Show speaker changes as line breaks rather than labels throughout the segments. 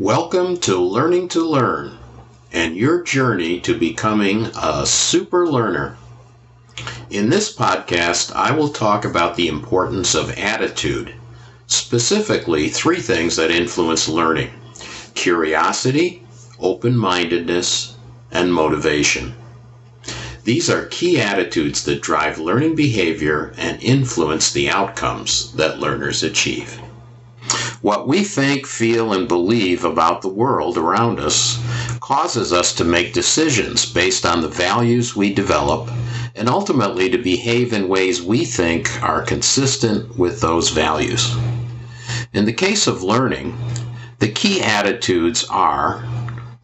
Welcome to Learning to Learn and your journey to becoming a super learner. In this podcast, I will talk about the importance of attitude, specifically, three things that influence learning curiosity, open mindedness, and motivation. These are key attitudes that drive learning behavior and influence the outcomes that learners achieve. What we think, feel, and believe about the world around us causes us to make decisions based on the values we develop and ultimately to behave in ways we think are consistent with those values. In the case of learning, the key attitudes are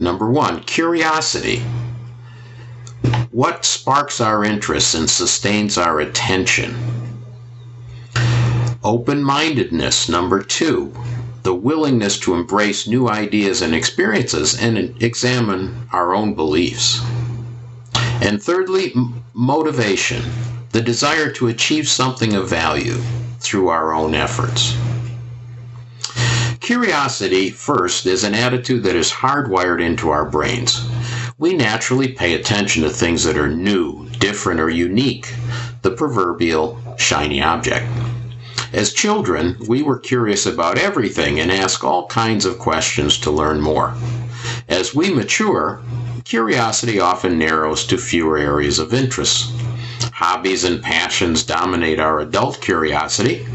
number one, curiosity. What sparks our interest and sustains our attention? Open mindedness, number two, the willingness to embrace new ideas and experiences and examine our own beliefs. And thirdly, motivation, the desire to achieve something of value through our own efforts. Curiosity, first, is an attitude that is hardwired into our brains. We naturally pay attention to things that are new, different, or unique, the proverbial shiny object. As children, we were curious about everything and asked all kinds of questions to learn more. As we mature, curiosity often narrows to fewer areas of interest. Hobbies and passions dominate our adult curiosity,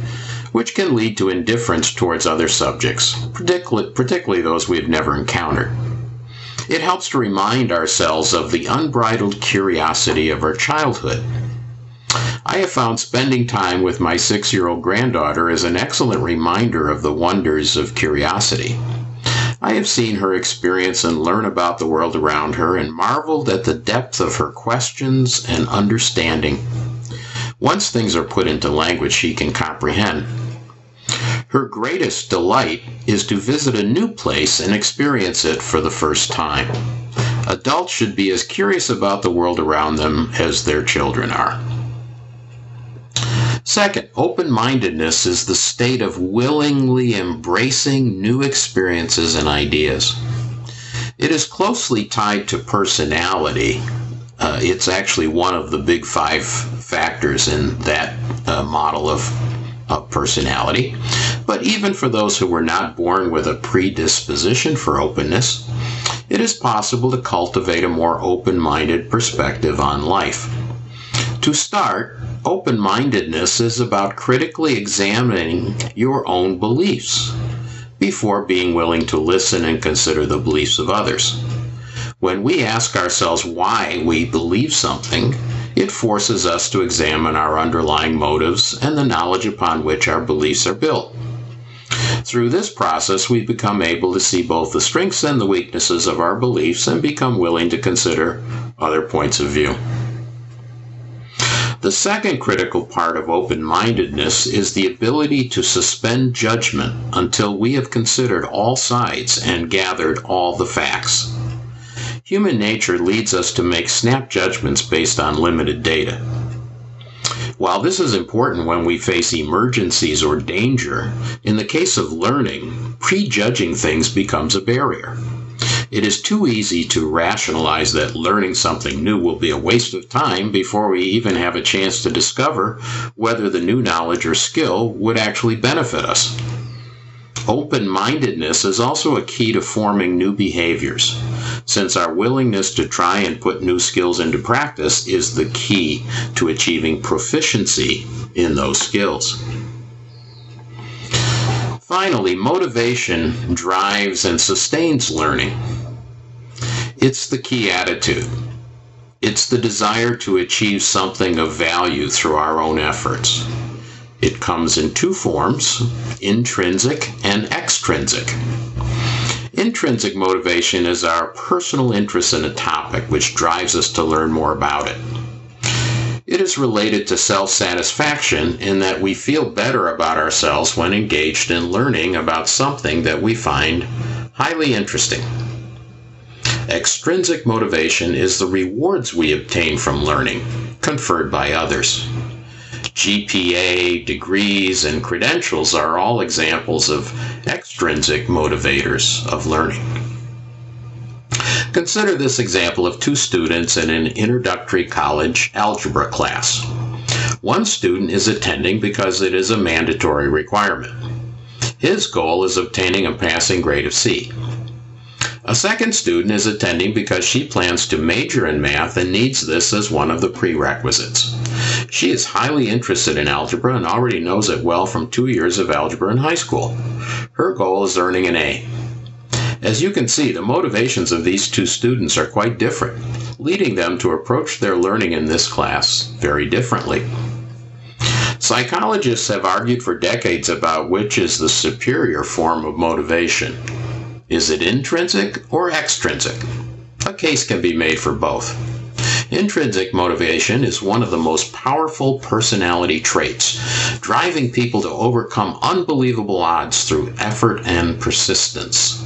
which can lead to indifference towards other subjects, particularly those we have never encountered. It helps to remind ourselves of the unbridled curiosity of our childhood I have found spending time with my six year old granddaughter is an excellent reminder of the wonders of curiosity. I have seen her experience and learn about the world around her and marveled at the depth of her questions and understanding. Once things are put into language she can comprehend. Her greatest delight is to visit a new place and experience it for the first time. Adults should be as curious about the world around them as their children are. Second, open mindedness is the state of willingly embracing new experiences and ideas. It is closely tied to personality. Uh, it's actually one of the big five factors in that uh, model of, of personality. But even for those who were not born with a predisposition for openness, it is possible to cultivate a more open minded perspective on life. To start, Open mindedness is about critically examining your own beliefs before being willing to listen and consider the beliefs of others. When we ask ourselves why we believe something, it forces us to examine our underlying motives and the knowledge upon which our beliefs are built. Through this process, we become able to see both the strengths and the weaknesses of our beliefs and become willing to consider other points of view. The second critical part of open mindedness is the ability to suspend judgment until we have considered all sides and gathered all the facts. Human nature leads us to make snap judgments based on limited data. While this is important when we face emergencies or danger, in the case of learning, prejudging things becomes a barrier. It is too easy to rationalize that learning something new will be a waste of time before we even have a chance to discover whether the new knowledge or skill would actually benefit us. Open mindedness is also a key to forming new behaviors, since our willingness to try and put new skills into practice is the key to achieving proficiency in those skills. Finally, motivation drives and sustains learning. It's the key attitude. It's the desire to achieve something of value through our own efforts. It comes in two forms intrinsic and extrinsic. Intrinsic motivation is our personal interest in a topic which drives us to learn more about it. It is related to self satisfaction in that we feel better about ourselves when engaged in learning about something that we find highly interesting. Extrinsic motivation is the rewards we obtain from learning, conferred by others. GPA, degrees, and credentials are all examples of extrinsic motivators of learning. Consider this example of two students in an introductory college algebra class. One student is attending because it is a mandatory requirement. His goal is obtaining a passing grade of C. A second student is attending because she plans to major in math and needs this as one of the prerequisites. She is highly interested in algebra and already knows it well from two years of algebra in high school. Her goal is earning an A. As you can see, the motivations of these two students are quite different, leading them to approach their learning in this class very differently. Psychologists have argued for decades about which is the superior form of motivation. Is it intrinsic or extrinsic? A case can be made for both. Intrinsic motivation is one of the most powerful personality traits, driving people to overcome unbelievable odds through effort and persistence.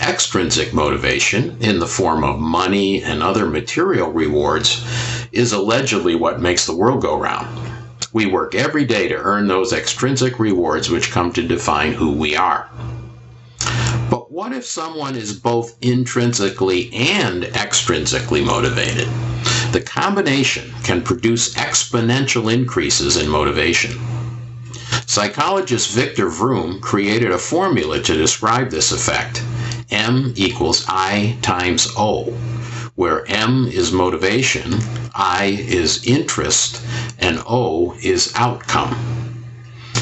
Extrinsic motivation, in the form of money and other material rewards, is allegedly what makes the world go round. We work every day to earn those extrinsic rewards which come to define who we are. But what if someone is both intrinsically and extrinsically motivated? The combination can produce exponential increases in motivation. Psychologist Victor Vroom created a formula to describe this effect. M equals I times O, where M is motivation, I is interest, and O is outcome.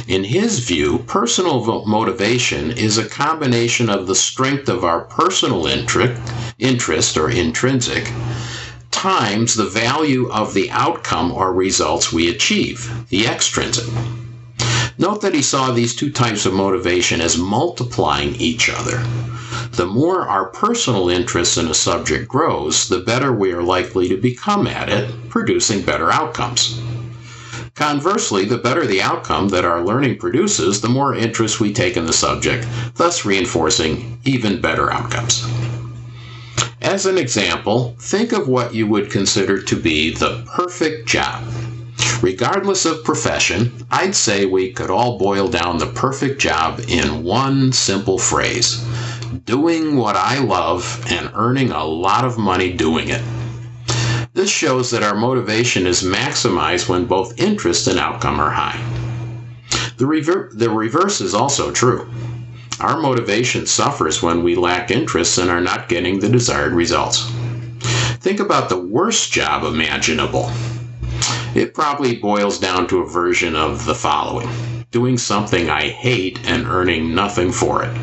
In his view, personal motivation is a combination of the strength of our personal interest or intrinsic times the value of the outcome or results we achieve, the extrinsic. Note that he saw these two types of motivation as multiplying each other. The more our personal interest in a subject grows, the better we are likely to become at it, producing better outcomes. Conversely, the better the outcome that our learning produces, the more interest we take in the subject, thus reinforcing even better outcomes. As an example, think of what you would consider to be the perfect job. Regardless of profession, I'd say we could all boil down the perfect job in one simple phrase doing what I love and earning a lot of money doing it. This shows that our motivation is maximized when both interest and outcome are high. The, rever- the reverse is also true. Our motivation suffers when we lack interest and are not getting the desired results. Think about the worst job imaginable. It probably boils down to a version of the following doing something I hate and earning nothing for it.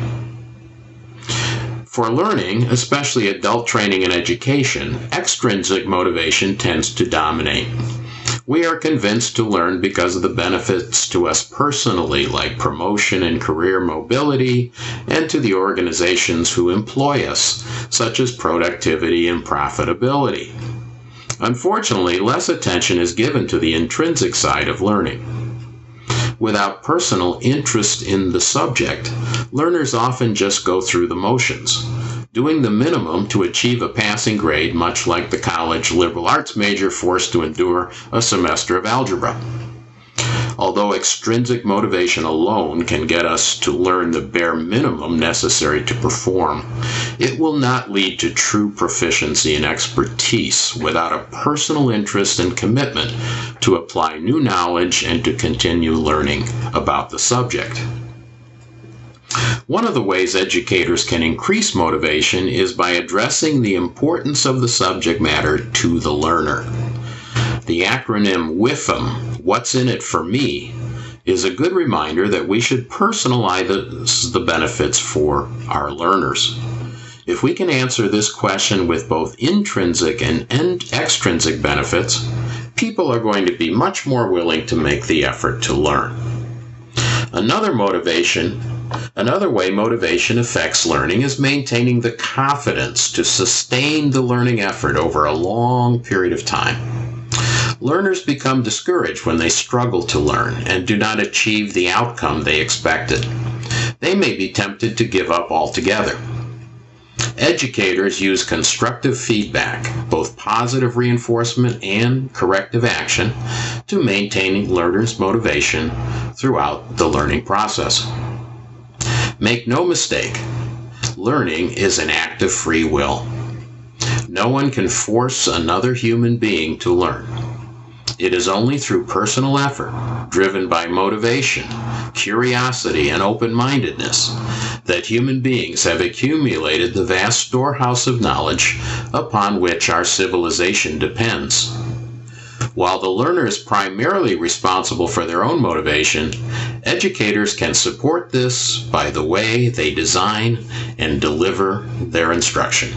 For learning, especially adult training and education, extrinsic motivation tends to dominate. We are convinced to learn because of the benefits to us personally, like promotion and career mobility, and to the organizations who employ us, such as productivity and profitability. Unfortunately, less attention is given to the intrinsic side of learning. Without personal interest in the subject, learners often just go through the motions, doing the minimum to achieve a passing grade, much like the college liberal arts major forced to endure a semester of algebra. Although extrinsic motivation alone can get us to learn the bare minimum necessary to perform, it will not lead to true proficiency and expertise without a personal interest and commitment to apply new knowledge and to continue learning about the subject. One of the ways educators can increase motivation is by addressing the importance of the subject matter to the learner. The acronym WIFM, What's in It for Me, is a good reminder that we should personalize the benefits for our learners. If we can answer this question with both intrinsic and extrinsic benefits, people are going to be much more willing to make the effort to learn. Another motivation, another way motivation affects learning is maintaining the confidence to sustain the learning effort over a long period of time. Learners become discouraged when they struggle to learn and do not achieve the outcome they expected. They may be tempted to give up altogether. Educators use constructive feedback, both positive reinforcement and corrective action, to maintain learners' motivation throughout the learning process. Make no mistake, learning is an act of free will. No one can force another human being to learn. It is only through personal effort, driven by motivation, curiosity, and open mindedness, that human beings have accumulated the vast storehouse of knowledge upon which our civilization depends. While the learner is primarily responsible for their own motivation, educators can support this by the way they design and deliver their instruction.